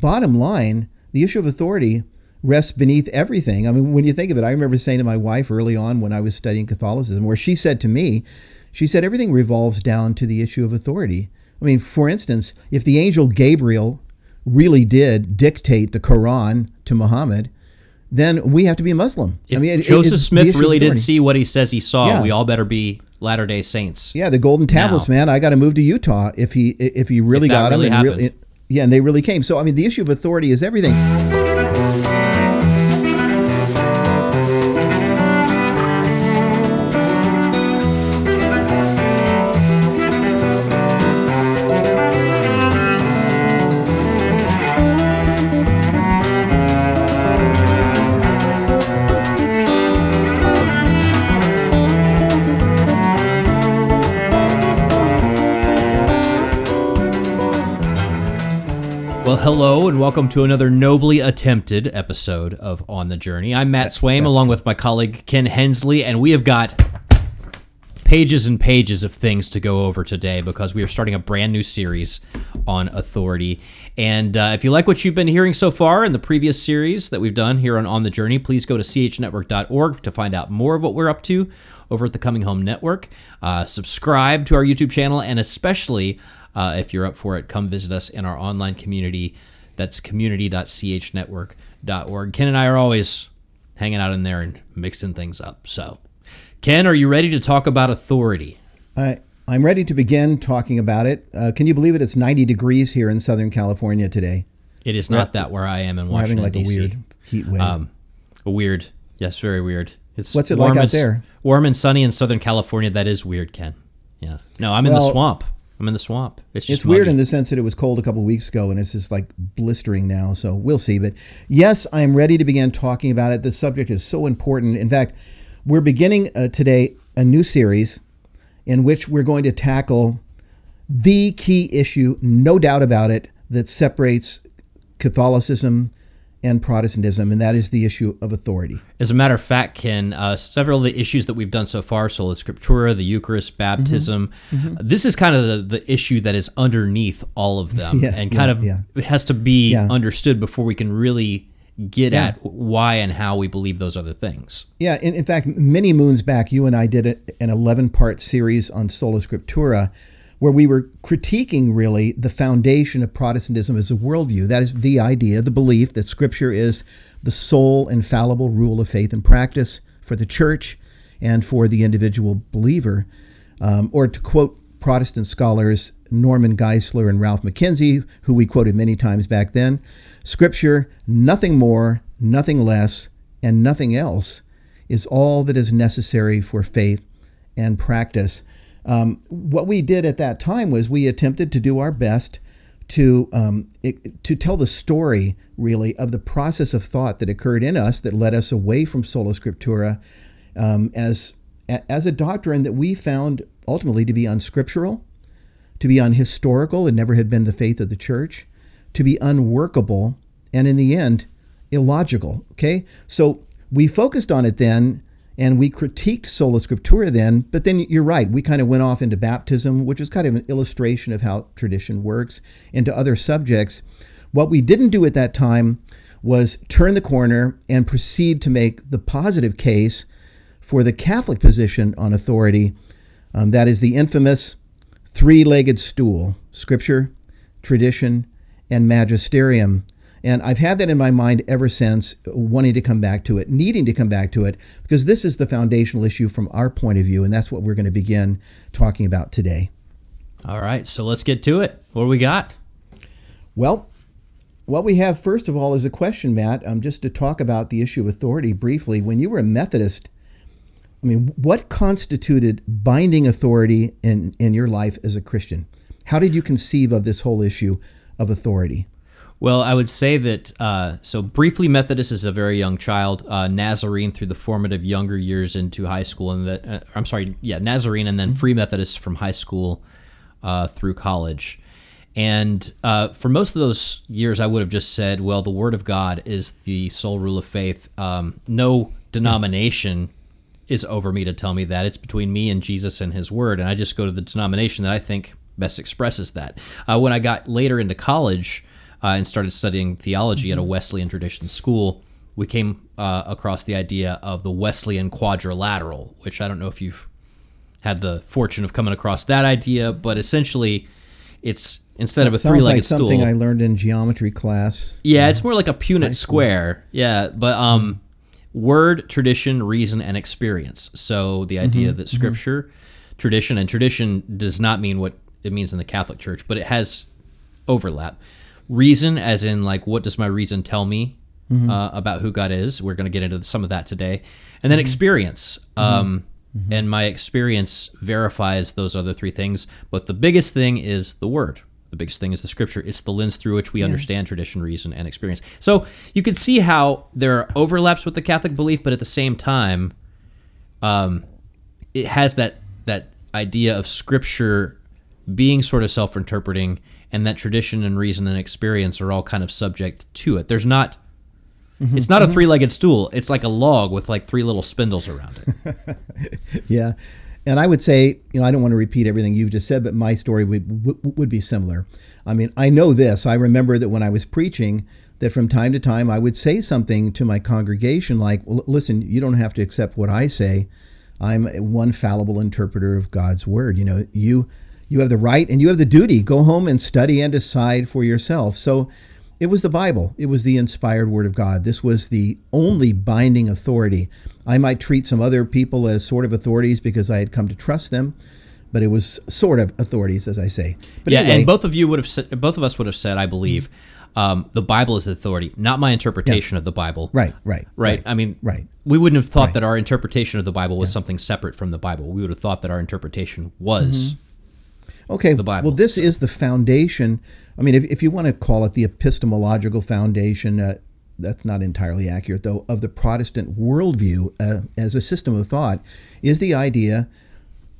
bottom line, the issue of authority rests beneath everything. I mean, when you think of it, I remember saying to my wife early on when I was studying Catholicism, where she said to me, she said, everything revolves down to the issue of authority. I mean, for instance, if the angel Gabriel really did dictate the Quran to Muhammad, then we have to be Muslim. If I mean, it- Joseph it- Smith really did see what he says he saw, Yeah. we all better be Latter Day Saints. Yeah, the golden tablets, Now. man. I got to move to Utah if he if he really If got really them and. Yeah, and they really came. So I mean, the issue of authority is everything. And welcome to another nobly attempted episode of On the Journey. I'm Matt Swaim along with my colleague Ken Hensley, and we have got pages and pages of things to go over today because we are starting a brand new series on authority. And uh, if you like what you've been hearing so far in the previous series that we've done here on On the Journey, please go to chnetwork.org to find out more of what we're up to over at the Coming Home Network. Uh, subscribe to our YouTube channel, and especially uh, if you're up for it, come visit us in our online community. That's community.chnetwork.org. Ken and I are always hanging out in there and mixing things up. So, Ken, are you ready to talk about authority? I I'm ready to begin talking about it. Uh, can you believe it? It's 90 degrees here in Southern California today. It is not that where I am in We're having Washington like a D.C. weird heat wave. Um, a weird, yes, very weird. It's What's it like out there? Warm and sunny in Southern California. That is weird, Ken. Yeah. No, I'm in the swamp. I'm in the swamp. It's just it's weird in the sense that it was cold a couple weeks ago and it's just like blistering now. So we'll see. But yes, I am ready to begin talking about it. The subject is so important. In fact, we're beginning uh, today a new series in which we're going to tackle the key issue, no doubt about it, that separates Catholicism and Protestantism, and that is the issue of authority. As a matter of fact, Ken, uh, several of the issues that we've done so far, sola scriptura, the Eucharist, baptism, Mm-hmm. this is kind of the, the issue that is underneath all of them Yeah, and kind yeah, of yeah. it has to be understood before we can really get at why and how we believe those other things. Yeah, in, in fact, many moons back, you and I did a, an 11 part series on Sola Scriptura where we were critiquing really the foundation of Protestantism as a worldview. That is the idea, the belief that Scripture is the sole infallible rule of faith and practice for the church and for the individual believer. Um, or to quote Protestant scholars Norman Geisler and Ralph MacKenzie, who we quoted many times back then, Scripture, nothing more, nothing less, and nothing else is all that is necessary for faith and practice. Um, what we did at that time was we attempted to do our best to um, it, to tell the story really of the process of thought that occurred in us that led us away from sola scriptura um, as as a doctrine that we found ultimately to be unscriptural, to be unhistorical, it never had been the faith of the church, to be unworkable, and in the end, illogical. Okay, so we focused on it then, and we critiqued sola scriptura then. But then you're right, we kind of went off into baptism, which is kind of an illustration of how tradition works, into other subjects. What we didn't do at that time was turn the corner and proceed to make the positive case for the Catholic position on authority. Um, that is the infamous three legged stool scripture, tradition, and magisterium. And I've had that in my mind ever since, wanting to come back to it, needing to come back to it, because this is the foundational issue from our point of view, and that's what we're going to begin talking about today. All right, so let's get to it. What do we got? Well, what we have first of all is a question, Matt, um, just to talk about the issue of authority briefly. When you were a Methodist, I mean, what constituted binding authority in, in your life as a Christian? How did you conceive of this whole issue of authority? Well, I would say that uh, so briefly Methodist as a very young child, uh, Nazarene through the formative younger years into high school, and that uh, I'm sorry, yeah, Nazarene, and then Free Methodist from high school uh, through college. And uh, for most of those years, I would have just said, well, the Word of God is the sole rule of faith. Um, no denomination is over me to tell me that. It's between me and Jesus and His Word. And I just go to the denomination that I think best expresses that. Uh, when I got later into college, uh, and started studying theology at a Wesleyan tradition school, we came uh, across the idea of the Wesleyan quadrilateral, which I don't know if you've had the fortune of coming across that idea, but essentially, it's instead of a three-legged like something stool. I learned in geometry class. Yeah, it's more like a Punnett square. Yeah, but um, word, tradition, reason, and experience. So the idea that scripture, tradition, and tradition does not mean what it means in the Catholic Church, but it has overlap. Reason, as in like, what does my reason tell me uh, about who God is? We're going to get into some of that today, and then experience. Um, and my experience verifies those other three things. But the biggest thing is the word. The biggest thing is the scripture. It's the lens through which we understand tradition, reason, and experience. So you can see how there are overlaps with the Catholic belief, but at the same time, um, it has that that idea of scripture being sort of self-interpreting, and that tradition and reason and experience are all kind of subject to it. There's not. It's not a mm-hmm. three-legged stool. It's like a log with like three little spindles around it. Yeah. And I would say, you know, I don't want to repeat everything you've just said, but my story would, would would be similar. I mean, I know this. I remember that when I was preaching, that from time to time I would say something to my congregation like, well, listen, you don't have to accept what I say. I'm one fallible interpreter of God's word. You know, you you have the right and you have the duty. Go home and study and decide for yourself. So it was the Bible. It was the inspired word of God. This was the only binding authority. I might treat some other people as sort of authorities because I had come to trust them, but it was sort of authorities, as I say. But yeah, anyway, and both of you would have said, both of us would have said, I believe, um, the Bible is the authority, not my interpretation of the Bible. right, right, Right. I mean, Right. we wouldn't have thought Right. that our interpretation of the Bible was something separate from the Bible. We would have thought that our interpretation was. Okay. the Bible, Well, this is the foundation. I mean, if, if you want to call it the epistemological foundation, uh, that's not entirely accurate, though, of the Protestant worldview uh, as a system of thought, is the idea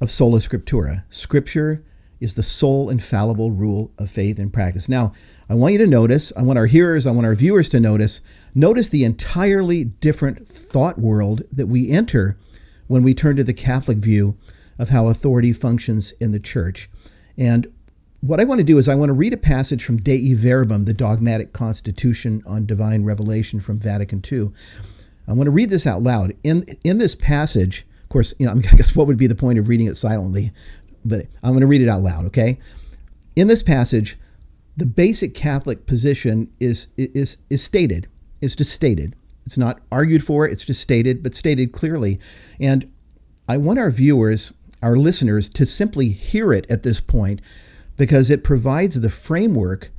of sola scriptura. Scripture is the sole infallible rule of faith and practice. Now, I want you to notice, I want our hearers, I want our viewers to notice, notice the entirely different thought world that we enter when we turn to the Catholic view of how authority functions in the church. And what I want to do is I want to read a passage from Dei Verbum, the dogmatic constitution on divine revelation from Vatican II. I want to read this out loud. In in this passage, of course, you know, I guess what would be the point of reading it silently? But I'm going to read it out loud, okay? In this passage, the basic Catholic position is is is stated. It's just stated. It's not argued for. It's just stated, but stated clearly. And I want our viewers, our listeners, to simply hear it at this point, because it provides the framework,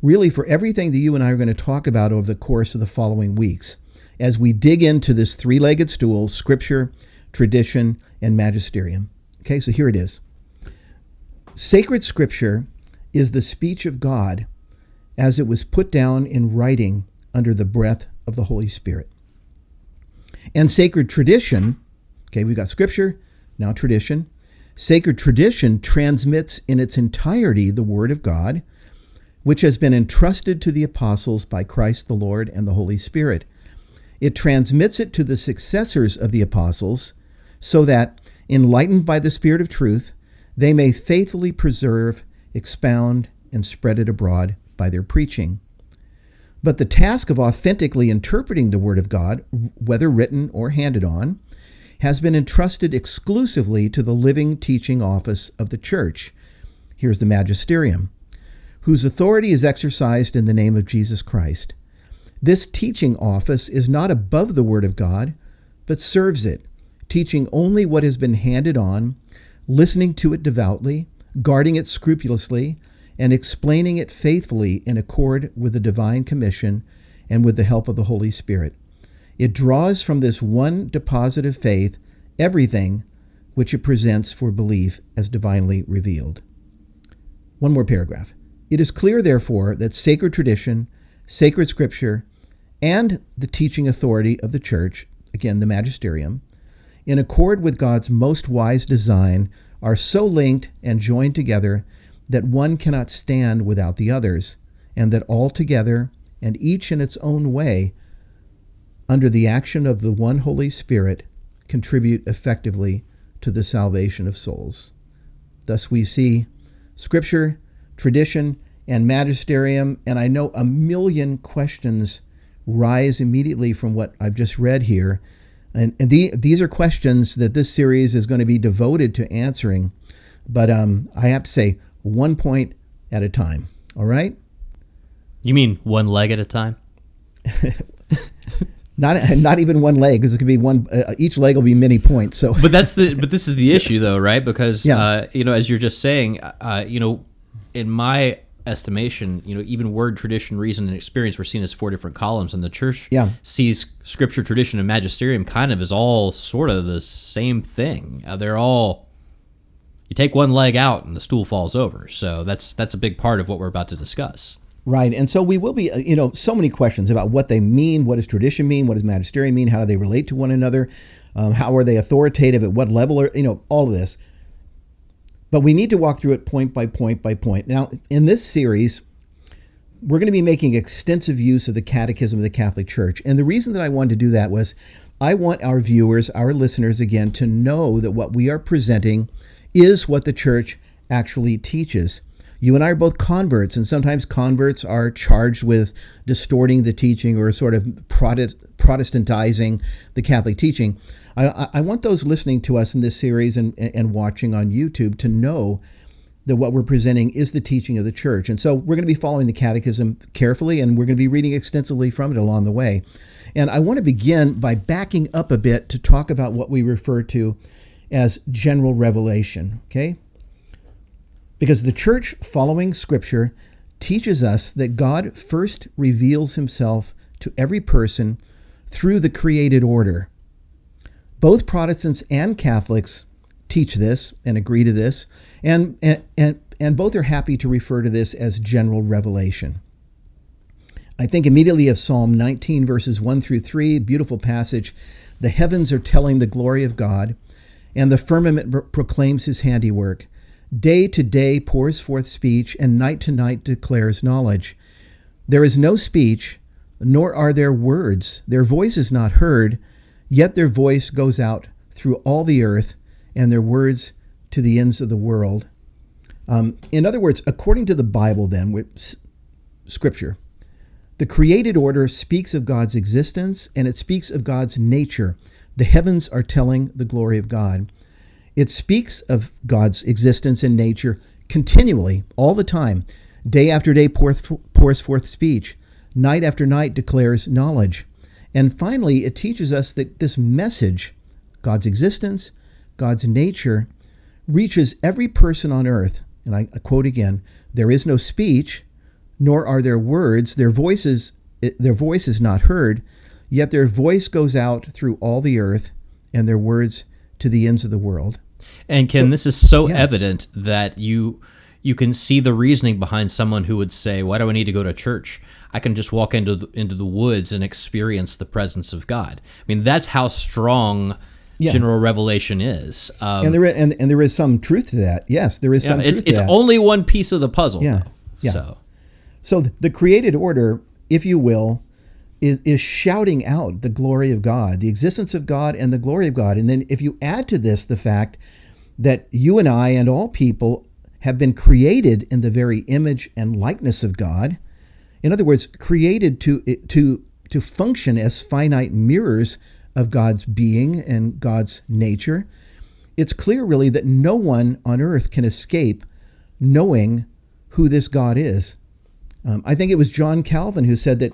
really, for everything that you and I are going to talk about over the course of the following weeks, as we dig into this three-legged stool: Scripture, tradition, and magisterium. Okay, so here it is. Sacred Scripture is the speech of God as it was put down in writing under the breath of the Holy Spirit. And sacred tradition, okay, we've got Scripture, now tradition. Sacred tradition transmits in its entirety the Word of God, which has been entrusted to the apostles by Christ the Lord and the Holy Spirit. It transmits it to the successors of the apostles so that, enlightened by the Spirit of truth, they may faithfully preserve, expound, and spread it abroad by their preaching. But the task of authentically interpreting the Word of God, whether written or handed on, has been entrusted exclusively to the living teaching office of the Church. Here's the magisterium, whose authority is exercised in the name of Jesus Christ. This teaching office is not above the Word of God, but serves it, teaching only what has been handed on, listening to it devoutly, guarding it scrupulously, and explaining it faithfully in accord with the divine commission and with the help of the Holy Spirit. It draws from this one deposit of faith everything which it presents for belief as divinely revealed. One more paragraph. It is clear, therefore, that sacred tradition, sacred scripture, and the teaching authority of the church, again, the magisterium, in accord with God's most wise design, are so linked and joined together that one cannot stand without the others, and that all together, and each in its own way, under the action of the one Holy Spirit, contribute effectively to the salvation of souls. Thus, we see Scripture, tradition, and magisterium. And I know a million questions rise immediately from what I've just read here. And, and the, these are questions that this series is going to be devoted to answering. But um, I have to say, one point at a time. All right? You mean one leg at a time? not not even one leg because it could be one uh, each leg will be many points so. But that's the but this is the issue though right? Because yeah. uh, you know as you're just saying uh, you know in my estimation you know even word tradition reason and experience were seen as four different columns and the church yeah. sees scripture tradition and magisterium kind of as all sort of the same thing. Uh, they're all you take one leg out and the stool falls over. So that's that's a big part of what we're about to discuss Right. And so we will be, uh, you know, so many questions about what they mean. What does tradition mean? What does magisterium mean? How do they relate to one another? Um, how are they authoritative? At what level are, you know, all of this. But we need to walk through it point by point by point. Now, in this series, we're going to be making extensive use of the Catechism of the Catholic Church. And the reason that I wanted to do that was I want our viewers, our listeners, again, to know that what we are presenting is what the church actually teaches you and I are both converts, and sometimes converts are charged with distorting the teaching or sort of Protestantizing the Catholic teaching. I, I want those listening to us in this series and, and watching on YouTube to know that what we're presenting is the teaching of the church. And so we're going to be following the catechism carefully, and we're going to be reading extensively from it along the way. And I want to begin by backing up a bit to talk about what we refer to as general revelation. Okay? Because the church, following Scripture, teaches us that God first reveals himself to every person through the created order. Both Protestants and Catholics teach this and agree to this, and, and, and, and both are happy to refer to this as general revelation. I think immediately of Psalm 19, verses 1 through 3, beautiful passage. The heavens are telling the glory of God, and the firmament proclaims his handiwork. Day to day pours forth speech, and night to night declares knowledge. There is no speech, nor are there words. Their voice is not heard, yet their voice goes out through all the earth, and their words to the ends of the world. Um, in other words, according to the Bible, then, with Scripture, the created order speaks of God's existence and it speaks of God's nature. The heavens are telling the glory of God. It speaks of God's existence and nature continually, all the time. Day after day pours forth speech. Night after night declares knowledge. And finally, it teaches us that this message, God's existence, God's nature, reaches every person on earth. And I, quote again there is no speech, nor are there words. Their voices, their voice is not heard, yet their voice goes out through all the earth, and their words to the ends of the world. And Ken, so, this is so yeah. evident that you you can see the reasoning behind someone who would say, "Why do I need to go to church? I can just walk into the, into the woods and experience the presence of God." I mean, that's how strong yeah. general revelation is. Um, and there is, and, and there is some truth to that. Yes, there is yeah, some. It's it's only one piece of the puzzle. Yeah, yeah. So, so the created order, if you will, is, is shouting out the glory of God, the existence of God, and the glory of God. And then if you add to this the fact that you and I and all people have been created in the very image and likeness of God, in other words, created to, to, to function as finite mirrors of God's being and God's nature, it's clear really that no one on earth can escape knowing who this God is. Um, I think it was John Calvin who said that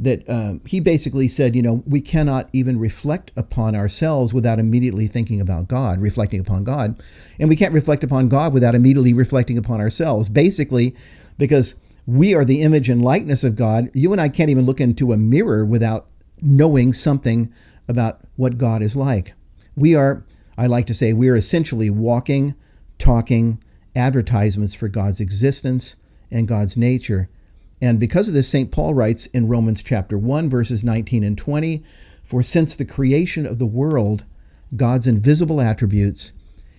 that um, he basically said, you know, we cannot even reflect upon ourselves without immediately thinking about God, reflecting upon God. And we can't reflect upon God without immediately reflecting upon ourselves. Basically, because we are the image and likeness of God, you and I can't even look into a mirror without knowing something about what God is like. We are, I like to say, we are essentially walking, talking advertisements for God's existence and God's nature. And because of this, St. Paul writes in Romans chapter 1, verses 19 and 20 For since the creation of the world, God's invisible attributes,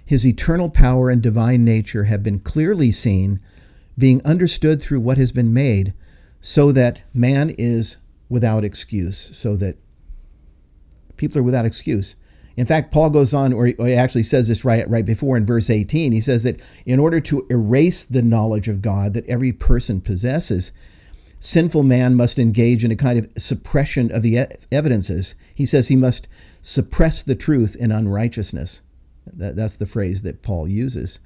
his eternal power and divine nature have been clearly seen, being understood through what has been made, so that man is without excuse, so that people are without excuse. In fact, Paul goes on, or he actually says this right right before in verse 18. He says that in order to erase the knowledge of God that every person possesses, sinful man must engage in a kind of suppression of the evidences. He says he must suppress the truth in unrighteousness. That, that's the phrase that Paul uses.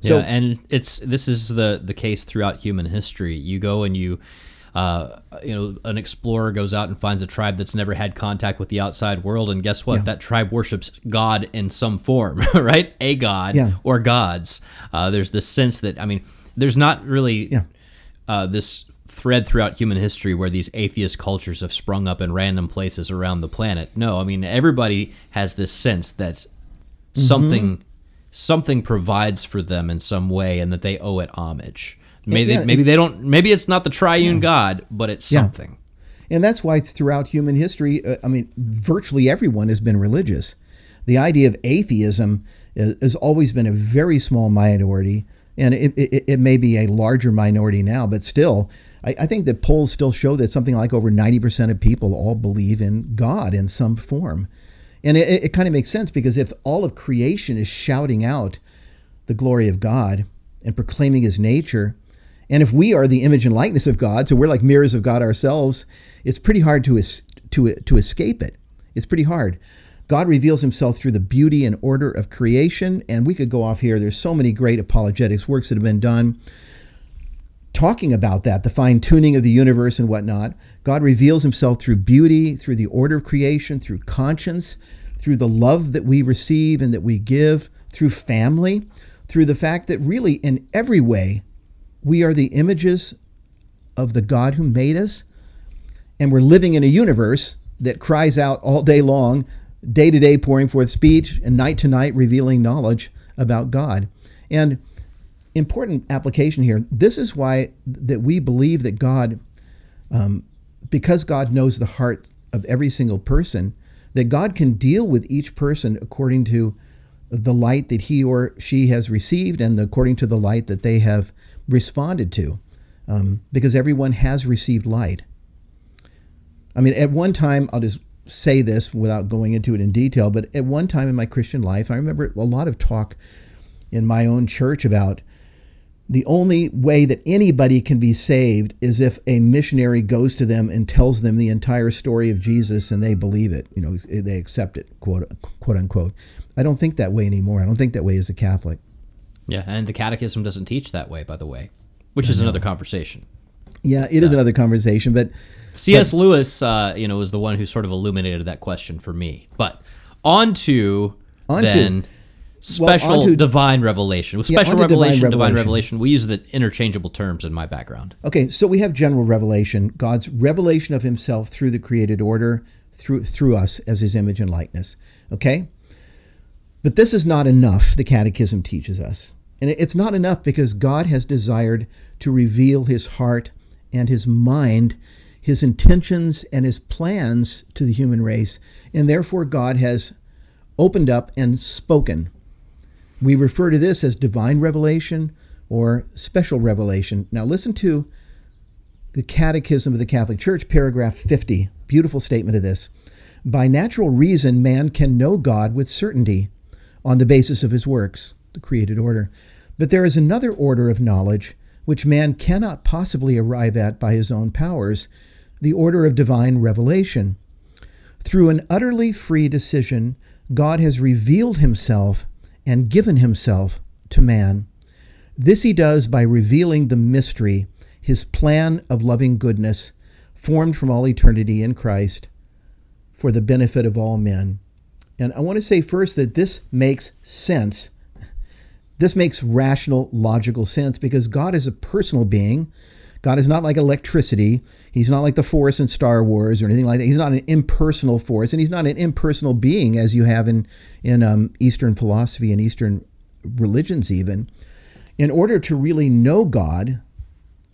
So, yeah, and it's this is the the case throughout human history. You go and you uh, you know, an explorer goes out and finds a tribe that's never had contact with the outside world, and guess what? Yeah. That tribe worships God in some form, right? A god yeah. or gods. Uh, there's this sense that I mean, there's not really yeah. uh, this thread throughout human history where these atheist cultures have sprung up in random places around the planet. No, I mean everybody has this sense that mm-hmm. something something provides for them in some way and that they owe it homage. Maybe yeah, maybe it, they don't. Maybe it's not the triune yeah. God, but it's something. Yeah. And that's why throughout human history, uh, I mean, virtually everyone has been religious. The idea of atheism is, has always been a very small minority, and it, it, it, may be a larger minority now, but still, I, I think that polls still show that something like over 90% of people all believe in God in some form. And it, it kind of makes sense because if all of creation is shouting out the glory of God and proclaiming his nature, and if we are the image and likeness of God, so we're like mirrors of God ourselves, it's pretty hard to, to, to escape it. It's pretty hard. God reveals himself through the beauty and order of creation. And we could go off here. There's so many great apologetics works that have been done talking about that, the fine tuning of the universe and whatnot. God reveals himself through beauty, through the order of creation, through conscience, through the love that we receive and that we give, through family, through the fact that really in every way we are the images of the God who made us, and we're living in a universe that cries out all day long, day to day pouring forth speech, and night to night revealing knowledge about God. And important application here. This is why that we believe that God, um, because God knows the heart of every single person, that God can deal with each person according to the light that he or she has received and according to the light that they have responded to um, because everyone has received light. I mean, at one time, I'll just say this without going into it in detail, but at one time in my Christian life, I remember a lot of talk in my own church about the only way that anybody can be saved is if a missionary goes to them and tells them the entire story of Jesus and they believe it, you know, they accept it, quote, quote unquote. I don't think that way anymore. I don't think that way as a Catholic. Yeah, and the Catechism doesn't teach that way, by the way, which is another conversation. Yeah, it is another conversation, but C.S. Lewis, uh, you know, was the one who sort of illuminated that question for me. But on to on then to, special well, to, divine revelation. special yeah, revelation, divine, divine revelation, we use the interchangeable terms in my background. Okay, so we have general revelation, God's revelation of Himself through the created order, through through us as His image and likeness. Okay, but this is not enough. The Catechism teaches us. And it's not enough because God has desired to reveal his heart and his mind, his intentions and his plans to the human race. And therefore, God has opened up and spoken. We refer to this as divine revelation or special revelation. Now, listen to the Catechism of the Catholic Church, paragraph 50. Beautiful statement of this. By natural reason, man can know God with certainty on the basis of his works, the created order. But there is another order of knowledge which man cannot possibly arrive at by his own powers, the order of divine revelation. Through an utterly free decision, God has revealed himself and given himself to man. This he does by revealing the mystery, his plan of loving goodness, formed from all eternity in Christ, for the benefit of all men. And I want to say first that this makes sense this makes rational, logical sense because God is a personal being. God is not like electricity. He's not like the Force in Star Wars or anything like that. He's not an impersonal force, and he's not an impersonal being as you have in in um, Eastern philosophy and Eastern religions. Even in order to really know God,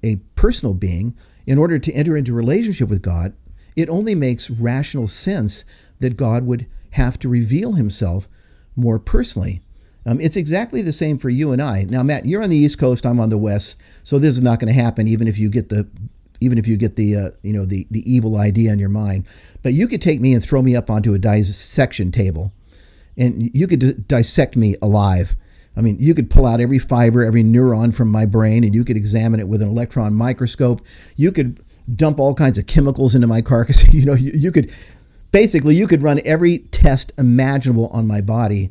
a personal being, in order to enter into relationship with God, it only makes rational sense that God would have to reveal Himself more personally. Um, it's exactly the same for you and I. Now, Matt, you're on the East Coast. I'm on the West, so this is not going to happen. Even if you get the, even if you get the, uh, you know, the the evil idea in your mind, but you could take me and throw me up onto a dissection table, and you could d- dissect me alive. I mean, you could pull out every fiber, every neuron from my brain, and you could examine it with an electron microscope. You could dump all kinds of chemicals into my carcass. you know, you, you could basically you could run every test imaginable on my body,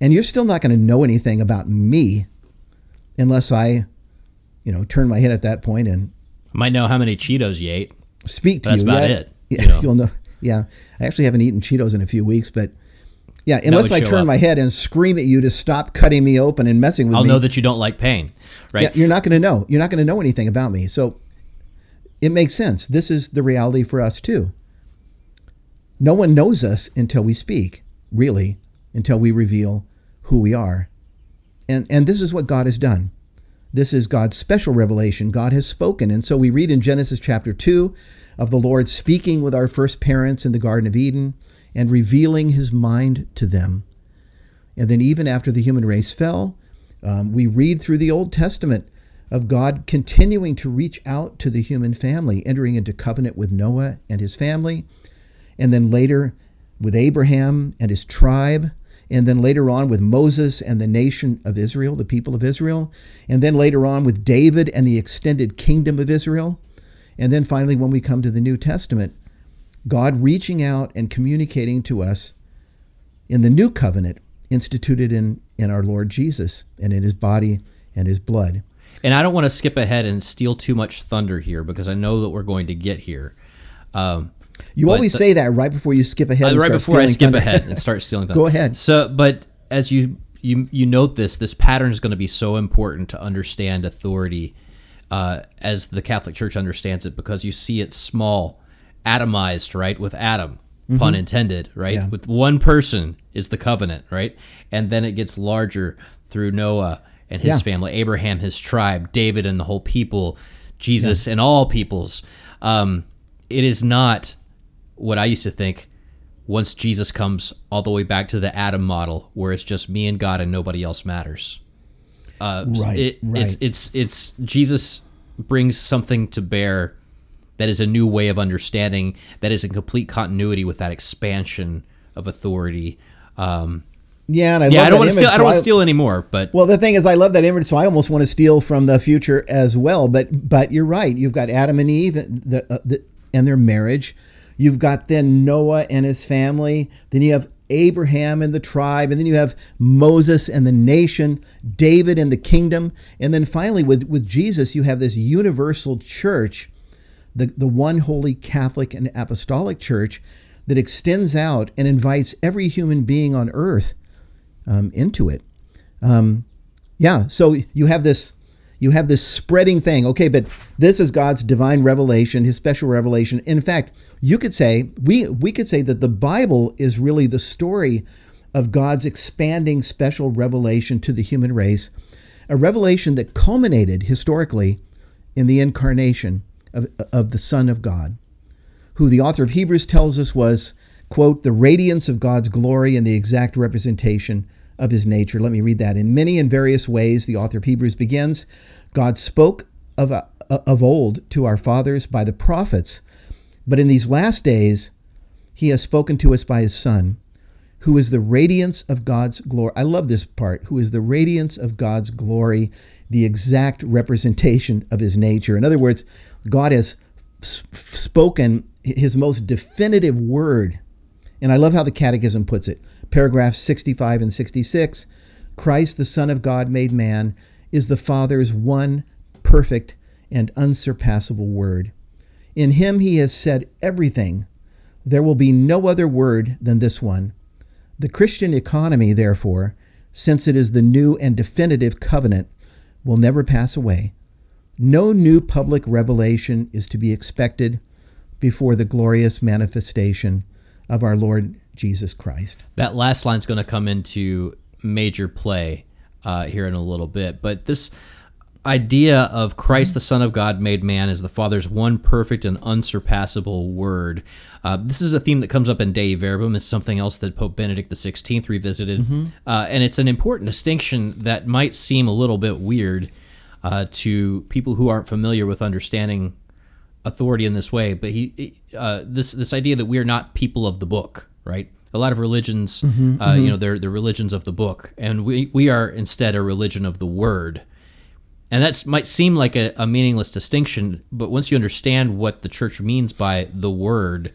and you're still not going to know anything about me unless I, you know, turn my head at that point and Might know how many Cheetos you ate. speak to That's you. about yeah, it, Yeah, you know. you'll know. Yeah, I actually haven't eaten Cheetos in a few weeks, but yeah, unless I turn up. my head and scream at you to stop cutting me open and messing with me. I'll me, know that you don't like pain, right? yeah, you're not going to know. You're not going to know anything about me. So it makes sense. This is the reality for us too. No one knows us until we speak, really, until we reveal who we are. And and this is what God has done. This is God's special revelation. God has spoken. And so we read in Genesis chapter 2 of the Lord speaking with our first parents in the Garden of Eden and revealing his mind to them. And then, even after the human race fell, um, we read through the Old Testament of God continuing to reach out to the human family, entering into covenant with Noah and his family, and then later with Abraham and his tribe, and then later on with Moses and the nation of Israel, the people of Israel, and then later on with David and the extended kingdom of Israel. And then finally, when we come to the New Testament, God reaching out and communicating to us in the new covenant instituted in, in our Lord Jesus and in his body and his blood. And I don't want to skip ahead and steal too much thunder here because I know that we're going to get here. Um, You But always the- say that right before you skip ahead. uh, and right start before I skip thunder. ahead and start stealing thunder. Go ahead. So, but as you you you note this, this pattern is going to be so important to understand authority uh, as the Catholic Church understands it, because you see it small, atomized, right, with Adam, pun intended, right, Mm-hmm. Yeah. with one person is the covenant, right, and then it gets larger through Noah and his Yeah. family, Abraham, his tribe, David, and the whole people, Jesus, and all peoples. Um, it is not what I used to think once Jesus comes all the way back to the Adam model, where it's just me and God and nobody else matters. Uh, Right, it, It's right. it's it's Jesus brings something to bear that is a new way of understanding that is in complete continuity with that expansion of authority. Um, Yeah, and I yeah, I don't want to steal. image, I don't want to steal anymore, but Well, the thing is, I love that image, so I almost want to steal from the future as well. But but you're right. You've got Adam and Eve the, uh, the, and their marriage. You've got then Noah and his family. Then you have Abraham and the tribe, and then you have Moses and the nation, David and the kingdom, and then finally with with Jesus, you have this universal church, the the one holy Catholic and Apostolic Church that extends out and invites every human being on earth um, into it. Um, yeah, so you have this you have this spreading thing. Okay, but this is God's divine revelation, his special revelation. In fact, you could say we we could say that the Bible is really the story of God's expanding special revelation to the human race, a revelation that culminated historically in the incarnation of, of the Son of God who the author of Hebrews tells us was, quote, the radiance of God's glory and the exact representation of his nature. Let me read that. In many and various ways, the author of Hebrews begins God spoke of, uh, of old to our fathers by the prophets, but in these last days, he has spoken to us by his Son, who is the radiance of God's glory. I love this part. Who is the radiance of God's glory, the exact representation of his nature. In other words, God has spoken his most definitive word. And I love how the Catechism puts it. Paragraphs 65 and 66 Christ, the Son of God made man, is the Father's one perfect and unsurpassable word. In him he has said everything. There will be no other word than this one. The Christian economy, therefore, since it is the new and definitive covenant, will never pass away. No new public revelation is to be expected before the glorious manifestation of our Lord Jesus Christ. that last line's going to come into major play uh, here in a little bit. But this idea of Christ, the Son of God, made man, is the Father's one perfect and unsurpassable word. Uh, this is a theme that comes up in Dei Verbum. It's something else that Pope Benedict XVI revisited, uh, and it's an important distinction that might seem a little bit weird uh, to people who aren't familiar with understanding authority in this way. But he, uh, this this idea that we are not people of the book, right? a lot of religions, mm-hmm, uh, mm-hmm. you know, they're the religions of the book, and we we are instead a religion of the word. And that might seem like a, a meaningless distinction, but once you understand what the church means by the word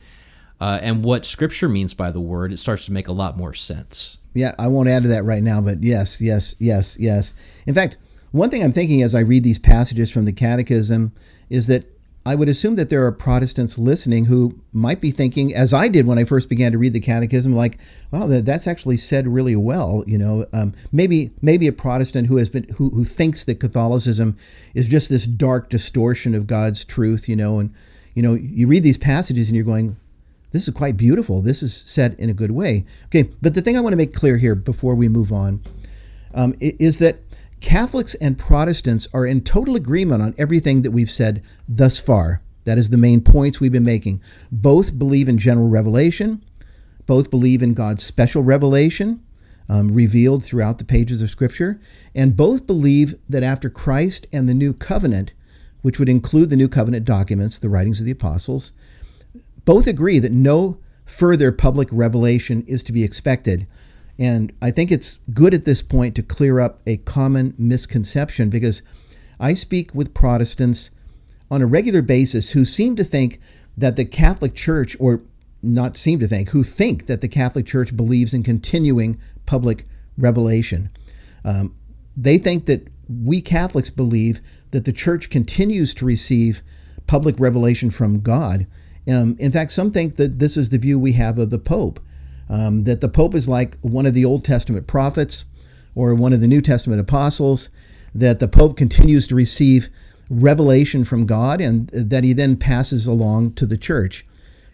uh, and what Scripture means by the word, it starts to make a lot more sense. Yeah, I won't add to that right now, but yes, yes, yes, yes. In fact, one thing I'm thinking as I read these passages from the Catechism is that I would assume that there are Protestants listening who might be thinking, as I did when I first began to read the Catechism, like, "Wow, that, that's actually said really well." You know, um, maybe maybe a Protestant who has been who who thinks that Catholicism is just this dark distortion of God's truth. You know, and you know, you read these passages and you're going, "This is quite beautiful. This is said in a good way." Okay, but the thing I want to make clear here before we move on um, is that Catholics and Protestants are in total agreement on everything that we've said thus far. That is the main points we've been making. Both believe in general revelation, both believe in God's special revelation um, revealed throughout the pages of Scripture, and both believe that after Christ and the new covenant, which would include the new covenant documents, the writings of the apostles, both agree that no further public revelation is to be expected and I think it's good at this point to clear up a common misconception because I speak with Protestants on a regular basis who seem to think that the Catholic Church, or not seem to think, who think that the Catholic Church believes in continuing public revelation. Um, they think that we Catholics believe that the Church continues to receive public revelation from God. Um, in fact, some think that this is the view we have of the Pope um, that the Pope is like one of the Old Testament prophets or one of the New Testament apostles, that the Pope continues to receive revelation from God and that he then passes along to the church.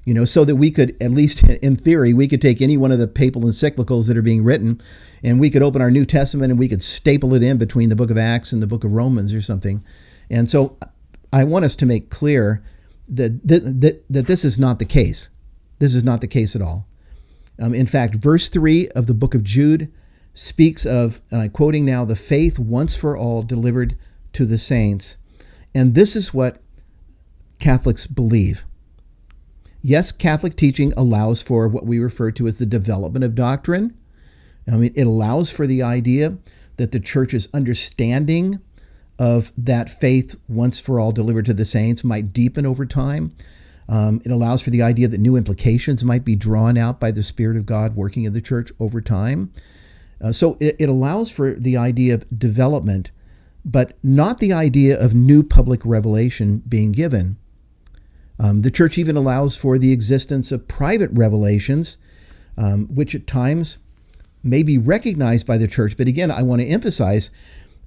You know, so that we could, at least in theory, we could take any one of the papal encyclicals that are being written and we could open our New Testament and we could staple it in between the book of Acts and the book of Romans or something. And so I want us to make clear that, that, that, that this is not the case. This is not the case at all. Um, in fact, verse 3 of the book of Jude speaks of, and I'm quoting now, the faith once for all delivered to the saints. And this is what Catholics believe. Yes, Catholic teaching allows for what we refer to as the development of doctrine. I mean, it allows for the idea that the church's understanding of that faith once for all delivered to the saints might deepen over time. Um, it allows for the idea that new implications might be drawn out by the Spirit of God working in the church over time. Uh, so it, it allows for the idea of development, but not the idea of new public revelation being given. Um, the church even allows for the existence of private revelations, um, which at times may be recognized by the church. But again, I want to emphasize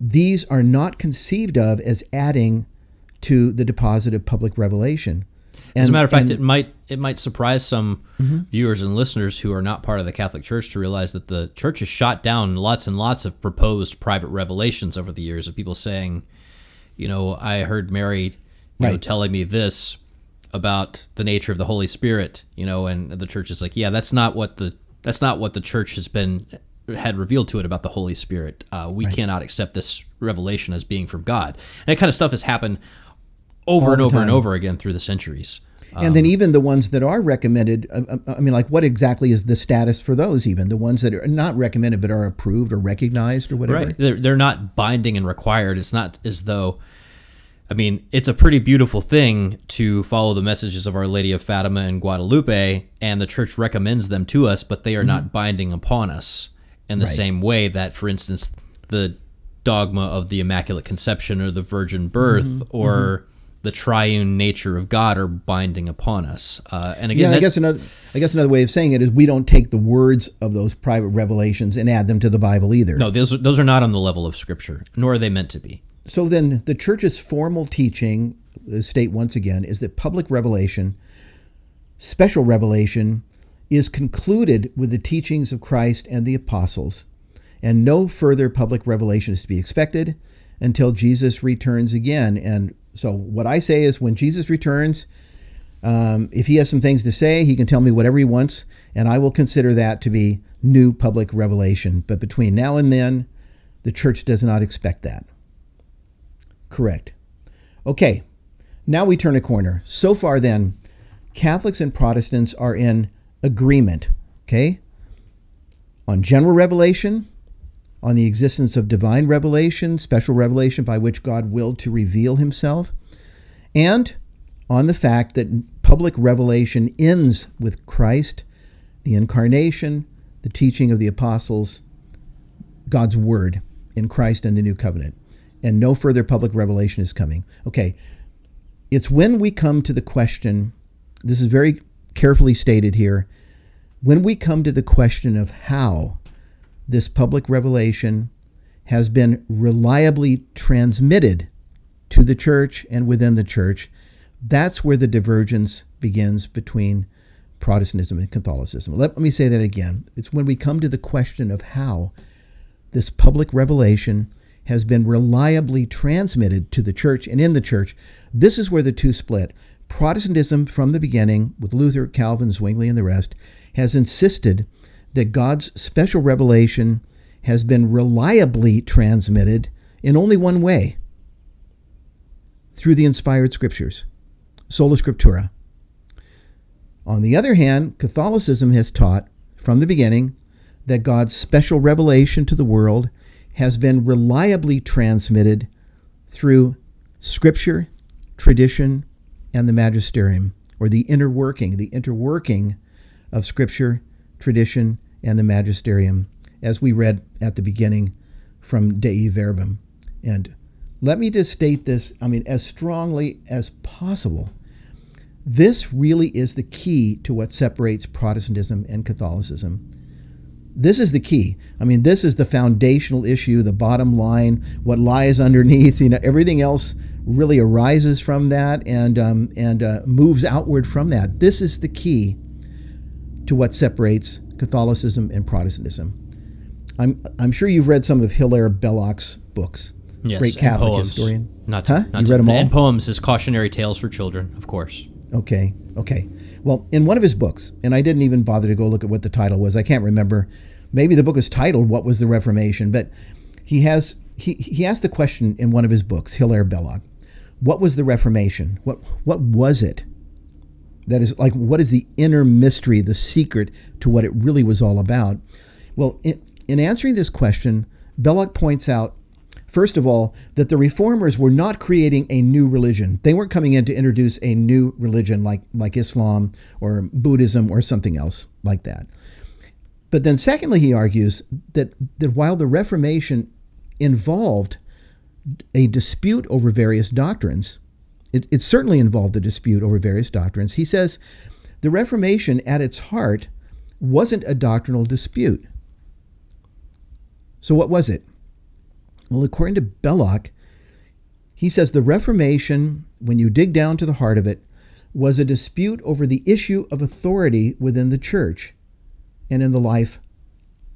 these are not conceived of as adding to the deposit of public revelation. And, As a matter of fact, and, it might it might surprise some mm-hmm. viewers and listeners who are not part of the Catholic Church to realize that the church has shot down lots and lots of proposed private revelations over the years of people saying, you know, I heard Mary, you right. know, telling me this about the nature of the Holy Spirit, you know, and the church is like, yeah, that's not what the that's not what the church has been had revealed to it about the Holy Spirit. Uh, we right. cannot accept this revelation as being from God. And that kind of stuff has happened over and over time. and over again through the centuries. And um, then even the ones that are recommended, uh, uh, I mean, like what exactly is the status for those? Even the ones that are not recommended but are approved or recognized or whatever. Right, they're they're not binding and required. It's not as though, I mean, it's a pretty beautiful thing to follow the messages of Our Lady of Fatima and Guadalupe, and the Church recommends them to us, but they are mm-hmm. not binding upon us in the right. same way that, for instance, the dogma of the Immaculate Conception or the Virgin Birth mm-hmm. or mm-hmm the triune nature of God are binding upon us. Uh, and again, yeah, I guess another I guess another way of saying it is we don't take the words of those private revelations and add them to the Bible either. No, those are, those are not on the level of Scripture, nor are they meant to be. So then, the Church's formal teaching, state once again, is that public revelation, special revelation, is concluded with the teachings of Christ and the apostles, and no further public revelation is to be expected until Jesus returns again. And so what I say is when Jesus returns, um, if he has some things to say, he can tell me whatever he wants, and I will consider that to be new public revelation. But between now and then, the church does not expect that. Correct. Okay, now we turn a corner. So far, then, Catholics and Protestants are in agreement. Okay? on general revelation, on the existence of divine revelation, special revelation by which God willed to reveal himself, and on the fact that public revelation ends with Christ, the incarnation, the teaching of the apostles, God's word in Christ and the new covenant. And no further public revelation is coming. Okay. It's when we come to the question, this is very carefully stated here, when we come to the question of how this public revelation has been reliably transmitted to the church and within the church, that's where the divergence begins between Protestantism and Catholicism. Let, me say that again. It's when we come to the question of how this public revelation has been reliably transmitted to the church and in the church. This is where the two split. Protestantism, from the beginning, with Luther, Calvin, Zwingli, and the rest, has insisted that God's special revelation has been reliably transmitted in only one way through the inspired scriptures, sola scriptura. On the other hand, Catholicism has taught from the beginning that God's special revelation to the world has been reliably transmitted through scripture, tradition, and the magisterium, or the inner working, the interworking of scripture, tradition, and the magisterium, as we read at the beginning from Dei Verbum. And let me just state this, I mean, as strongly as possible. This really is the key to what separates Protestantism and Catholicism. This is the key. I mean, this is the foundational issue, the bottom line, what lies underneath. You know, everything else really arises from that and um, and uh, moves outward from that. This is the key to what separates Catholicism and Protestantism. I'm I'm sure you've read some of Hilaire Belloc's books. Yes, Great Catholic poems. historian. Not Huh? not You to- them all? And poems, his cautionary tales for children, of course. Okay, okay. Well, in one of his books, and I didn't even bother to go look at what the title was. I can't remember. Maybe the book is titled "What Was the Reformation," but he has he he asked the question in one of his books, Hilaire Belloc, "What was the Reformation? What what was it?" That is like what is the inner mystery, the secret to what it really was all about? Well, in, in answering this question, Belloc points out First of all, that the reformers were not creating a new religion. They weren't coming in to introduce a new religion like, like Islam or Buddhism or something else like that. But then, secondly, he argues that, that while the Reformation involved a dispute over various doctrines, it, it certainly involved a dispute over various doctrines. He says the Reformation at its heart wasn't a doctrinal dispute. So, what was it? Well, according to Belloc, he says the Reformation, when you dig down to the heart of it, was a dispute over the issue of authority within the church and in the life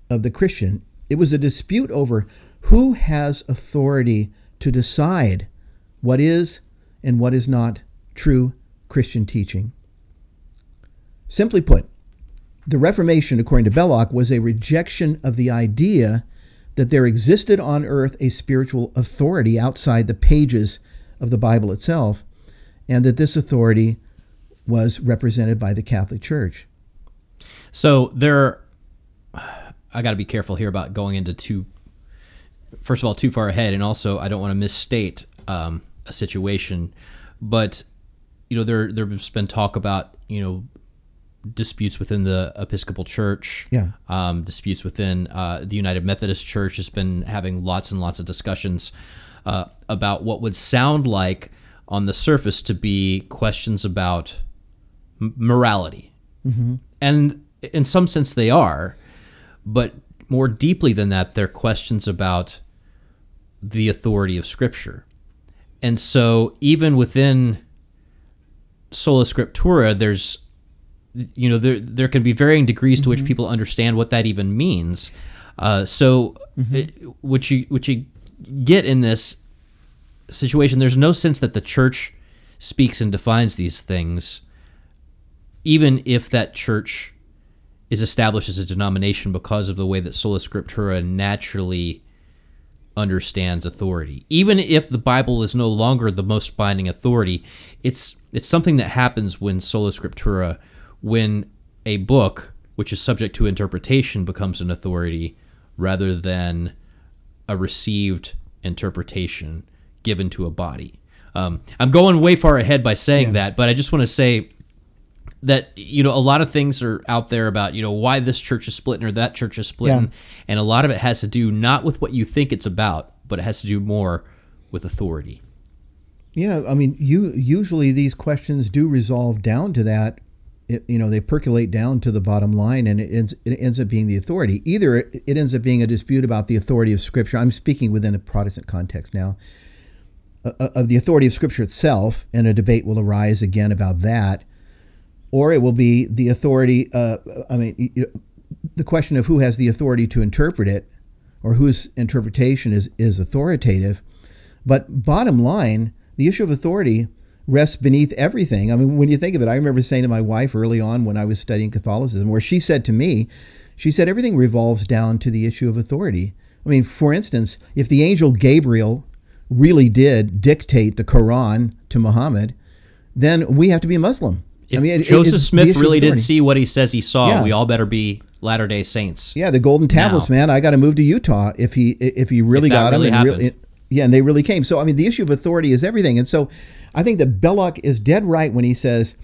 of the Christian. It was a dispute over who has authority to decide what is and what is not true Christian teaching. Simply put, the Reformation, according to Belloc, was a rejection of the idea that there existed on earth a spiritual authority outside the pages of the Bible itself, and that this authority was represented by the Catholic Church. So there, I got to be careful here about going into too, first of all, too far ahead, and also I don't want to misstate um, a situation. But you know, there there's been talk about you know disputes within the Episcopal Church, Yeah. um, disputes within uh, the United Methodist Church has been having lots and lots of discussions uh, about what would sound like on the surface to be questions about m- morality, and in some sense they are, but more deeply than that, they're questions about the authority of Scripture, and so even within sola scriptura, there's you know there there can be varying degrees to which people understand what that even means. Uh, so, it, what you what you get in this situation, there's no sense that the church speaks and defines these things, even if that church is established as a denomination because of the way that sola scriptura naturally understands authority. Even if the Bible is no longer the most binding authority, it's it's something that happens when sola scriptura, when a book which is subject to interpretation, becomes an authority rather than a received interpretation given to a body. Um, I'm going way far ahead by saying yeah. that, but I just want to say that you know a lot of things are out there about you know why this church is splitting or that church is splitting, yeah. and a lot of it has to do not with what you think it's about, but it has to do more with authority. Yeah, I mean, you usually these questions do resolve down to that. It, you know, they percolate down to the bottom line, and it ends, it ends up being the authority. Either it ends up being a dispute about the authority of Scripture. I'm speaking within a Protestant context now. Uh, uh of the authority of Scripture itself, and a debate will arise again about that, or it will be the authority. Uh, I mean, the question of who has the authority to interpret it, or whose interpretation is is authoritative. But bottom line the issue of authority rests beneath everything. I mean, when you think of it, I remember saying to my wife early on when I was studying Catholicism, where she said to me, she said, everything revolves down to the issue of authority. I mean, for instance, if the angel Gabriel really did dictate the Quran to Muhammad, then we have to be Muslim. If I mean, Joseph it, Smith really did see what he says he saw, yeah. we all better be Latter Day Saints. Yeah, the Golden Tablets, now. man. I got to move to Utah if he if he really if got really them. And really, yeah, and they really came. So I mean, the issue of authority is everything, and so I think that Belloc is dead right when he says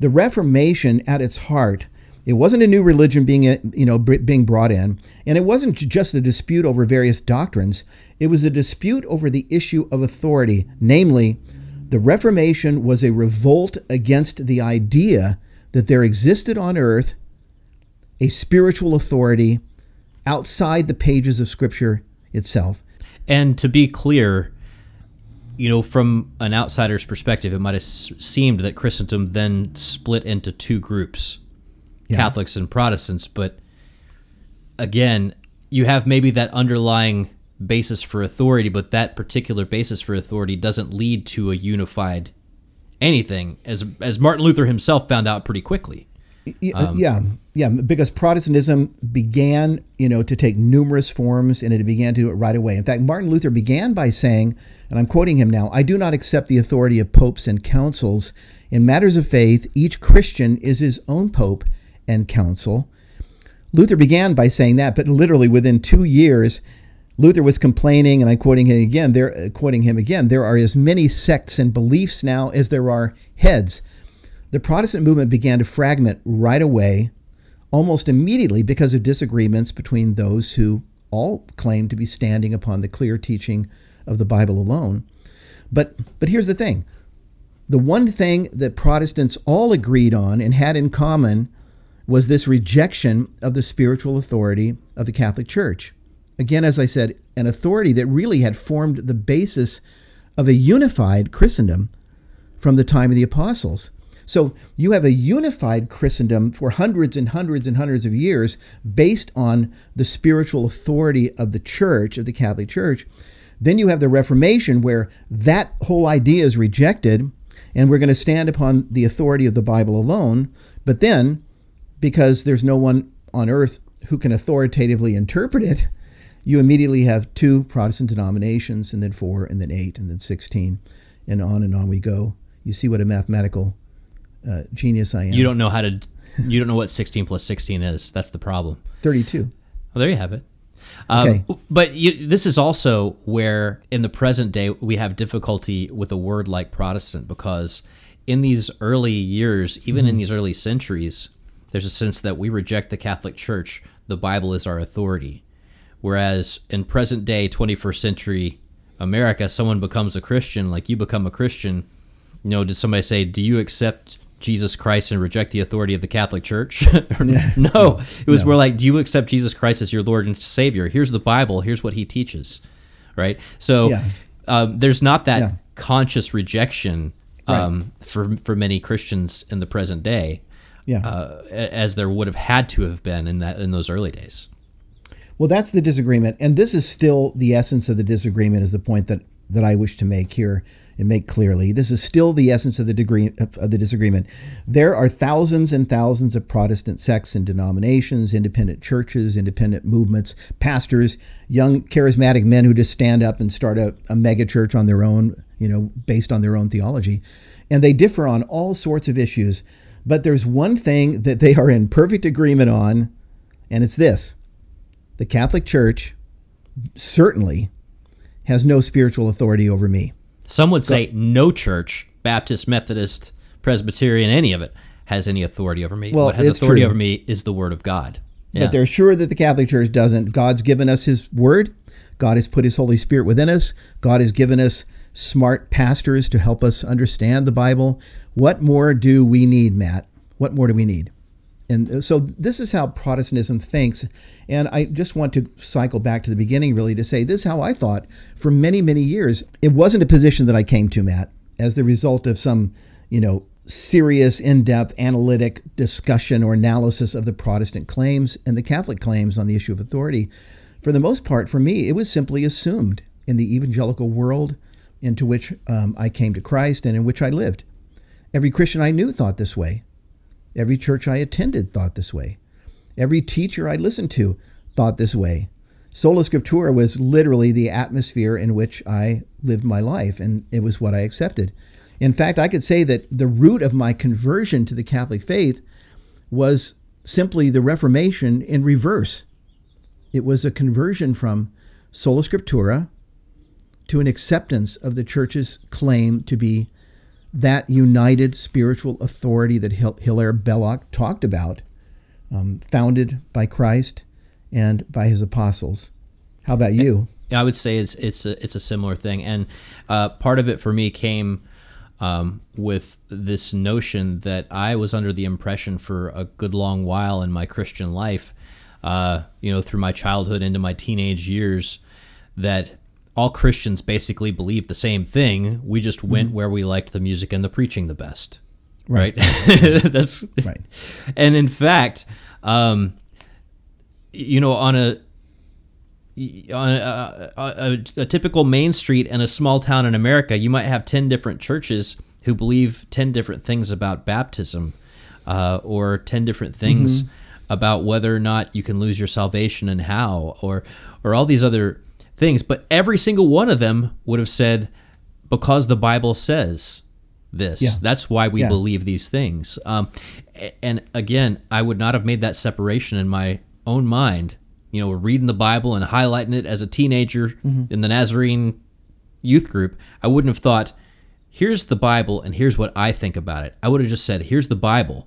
the Reformation at its heart. It wasn't a new religion being, uh, you know, being brought in, and it wasn't just a dispute over various doctrines. It was a dispute over the issue of authority, namely, the Reformation was a revolt against the idea that there existed on earth a spiritual authority outside the pages of Scripture itself. And to be clear, you know, from an outsider's perspective, it might have seemed that Christendom then split into two groups yeah. Catholics and Protestants. But again, you have maybe that underlying basis for authority, but that particular basis for authority doesn't lead to a unified anything, as, as Martin Luther himself found out pretty quickly. Um, yeah, yeah, because Protestantism began, you know, to take numerous forms, and it began to do it right away. In fact, Martin Luther began by saying, and I'm quoting him now: "I do not accept the authority of popes and councils in matters of faith. Each Christian is his own pope and council." Luther began by saying that, but literally within two years, Luther was complaining, and I'm quoting him again. There, uh, quoting him again. There are as many sects and beliefs now as there are heads the Protestant movement began to fragment right away, almost immediately because of disagreements between those who all claimed to be standing upon the clear teaching of the Bible alone. But but here's the thing. The one thing that Protestants all agreed on and had in common was this rejection of the spiritual authority of the Catholic Church. Again, as I said, an authority that really had formed the basis of a unified Christendom from the time of the apostles. So you have a unified Christendom for hundreds and hundreds and hundreds of years based on the spiritual authority of the church, of the Catholic Church. Then you have the Reformation where that whole idea is rejected and we're going to stand upon the authority of the Bible alone. But then, because there's no one on earth who can authoritatively interpret it, you immediately have two Protestant denominations, and then four, and then eight, and then 16, and on and on we go. You see what a mathematical uh, genius I am. You don't know how to. You don't know what 16 plus 16 is. That's the problem. 32. Well, there you have it. Um, okay. But you, this is also where, in the present day, we have difficulty with a word like Protestant because in these early years, even mm-hmm. in these early centuries, there's a sense that we reject the Catholic Church. The Bible is our authority. Whereas in present day, 21st century America, someone becomes a Christian, like you become a Christian. You know, did somebody say, "Do you accept Jesus Christ and reject the authority of the Catholic Church? no, it was no. more like, do you accept Jesus Christ as your Lord and Savior? Here's the Bible. Here's what He teaches, right? So yeah. um, there's not that yeah. conscious rejection um, right. for for many Christians in the present day, yeah. Uh, as there would have had to have been in that in those early days. Well, that's the disagreement, and this is still the essence of the disagreement. Is the point that that I wish to make here and make clearly this is still the essence of the degree of the disagreement. There are thousands and thousands of Protestant sects and denominations, independent churches, independent movements, pastors, young charismatic men who just stand up and start a, a mega church on their own, you know, based on their own theology. And they differ on all sorts of issues. But there's one thing that they are in perfect agreement on, and it's this the Catholic Church certainly has no spiritual authority over me. Some would say no church, Baptist, Methodist, Presbyterian, any of it, has any authority over me. Well, what has authority true. over me is the Word of God. Yeah. But they're sure that the Catholic Church doesn't. God's given us His Word. God has put His Holy Spirit within us. God has given us smart pastors to help us understand the Bible. What more do we need, Matt? What more do we need? And so this is how Protestantism thinks. And I just want to cycle back to the beginning, really, to say this is how I thought for many, many years. It wasn't a position that I came to, Matt, as the result of some, you know, serious, in depth analytic discussion or analysis of the Protestant claims and the Catholic claims on the issue of authority. For the most part, for me, it was simply assumed in the evangelical world into which um, I came to Christ and in which I lived. Every Christian I knew thought this way. Every church I attended thought this way. Every teacher I listened to thought this way. Sola Scriptura was literally the atmosphere in which I lived my life, and it was what I accepted. In fact, I could say that the root of my conversion to the Catholic faith was simply the Reformation in reverse. It was a conversion from Sola Scriptura to an acceptance of the church's claim to be that united spiritual authority that Hil- Hilaire Belloc talked about, um, founded by Christ and by his apostles. How about you? I would say it's it's a, it's a similar thing, and uh, part of it for me came um, with this notion that I was under the impression for a good long while in my Christian life, uh, you know, through my childhood into my teenage years, that all Christians basically believed the same thing. We just went where we liked the music and the preaching the best, right? That's Right. and in fact, um, you know, on a on a, a, a, a typical main street in a small town in America, you might have ten different churches who believe ten different things about baptism, uh, or ten different things about whether or not you can lose your salvation and how, or or all these other things. But every single one of them would have said, because the Bible says this. Yeah. That's why we Yeah. believe these things. Um, and again, I would not have made that separation in my own mind. You know, reading the Bible and highlighting it as a teenager in the Nazarene youth group. I wouldn't have thought, here's the Bible and here's what I think about it. I would have just said, here's the Bible.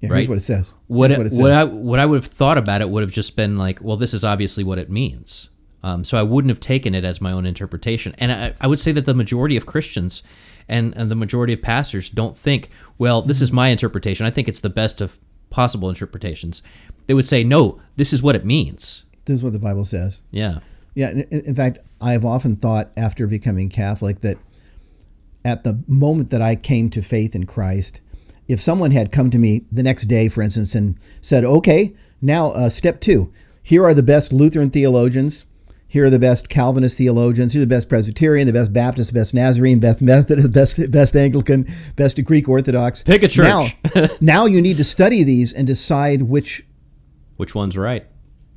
Yeah, Right. Here's what it says. What it, what it says. what I what I would have thought about it would have just been like, well, this is obviously what it means. Um, so I wouldn't have taken it as my own interpretation. And I, I would say that the majority of Christians and, and the majority of pastors don't think, well, this is my interpretation. I think it's the best of possible interpretations. They would say, no, this is what it means. this is what the Bible says. Yeah. Yeah, in, in fact, I have often thought after becoming Catholic that at the moment that I came to faith in Christ, if someone had come to me the next day, for instance, and said, "Okay, now uh, step two, here are the best Lutheran theologians." Here are the best Calvinist theologians. Here are the best Presbyterian, the best Baptist, the best Nazarene, best Methodist, best best Anglican, best Greek Orthodox. Pick a church. Now, now you need to study these and decide which Which one's right?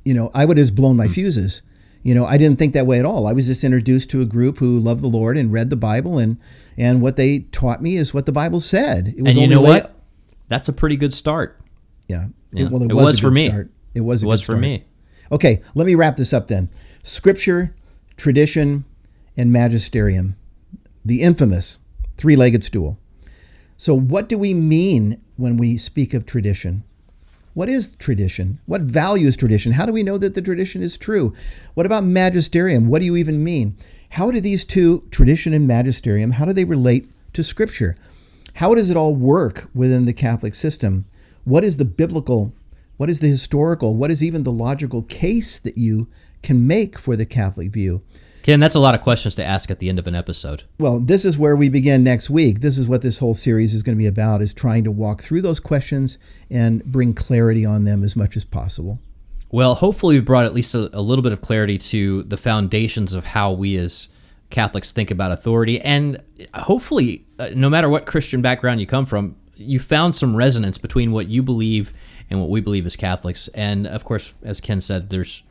you know, I would have just blown my fuses. You know, I didn't think that way at all. I was just introduced to a group who loved the Lord and read the Bible, and and what they taught me is what the Bible said. It And you only know what? That's a pretty good start. Yeah. Yeah. well, it, It was, was a for me. Start. It was. It was for start. me. Okay, let me wrap this up then. Scripture, tradition, and magisterium, the infamous three-legged stool. So, what do we mean when we speak of tradition? What is tradition? What value is tradition? How do we know that the tradition is true? What about magisterium? What do you even mean? How do these two, tradition and magisterium, how do they relate to Scripture? How does it all work within the Catholic system? What is the biblical, what is the historical, what is even the logical case that you can make for the Catholic view? Ken, that's a lot of questions to ask at the end of an episode. Well, this is where we begin next week. This is what this whole series is going to be about is trying to walk through those questions and bring clarity on them as much as possible. Well, hopefully, we brought at least a, a little bit of clarity to the foundations of how we as Catholics think about authority. And hopefully, uh, no matter what Christian background you come from, you found some resonance between what you believe and what we believe as Catholics. And of course, as Ken said, there's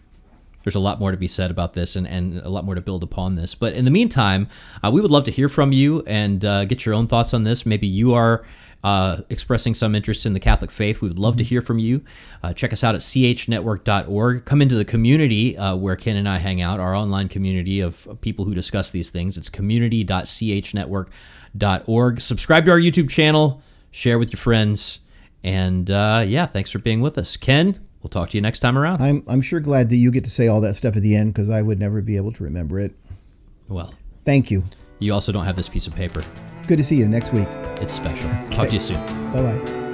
there's a lot more to be said about this and, and a lot more to build upon this. But in the meantime, uh, we would love to hear from you and uh, get your own thoughts on this. Maybe you are uh, expressing some interest in the Catholic faith, we would love to hear from you. Uh, check us out at chnetwork.org. Come into the community uh, where Ken and I hang out, our online community of people who discuss these things. It's community.chnetwork.org. Subscribe to our YouTube channel, share with your friends, and uh, yeah, thanks for being with us. Ken, we'll talk to you next time around. I'm, I'm sure glad that you get to say all that stuff at the end because I would never be able to remember it. Well, Thank you. you also don't have this piece of paper. Good to see you next week. It's special. Talk to you soon. Bye bye.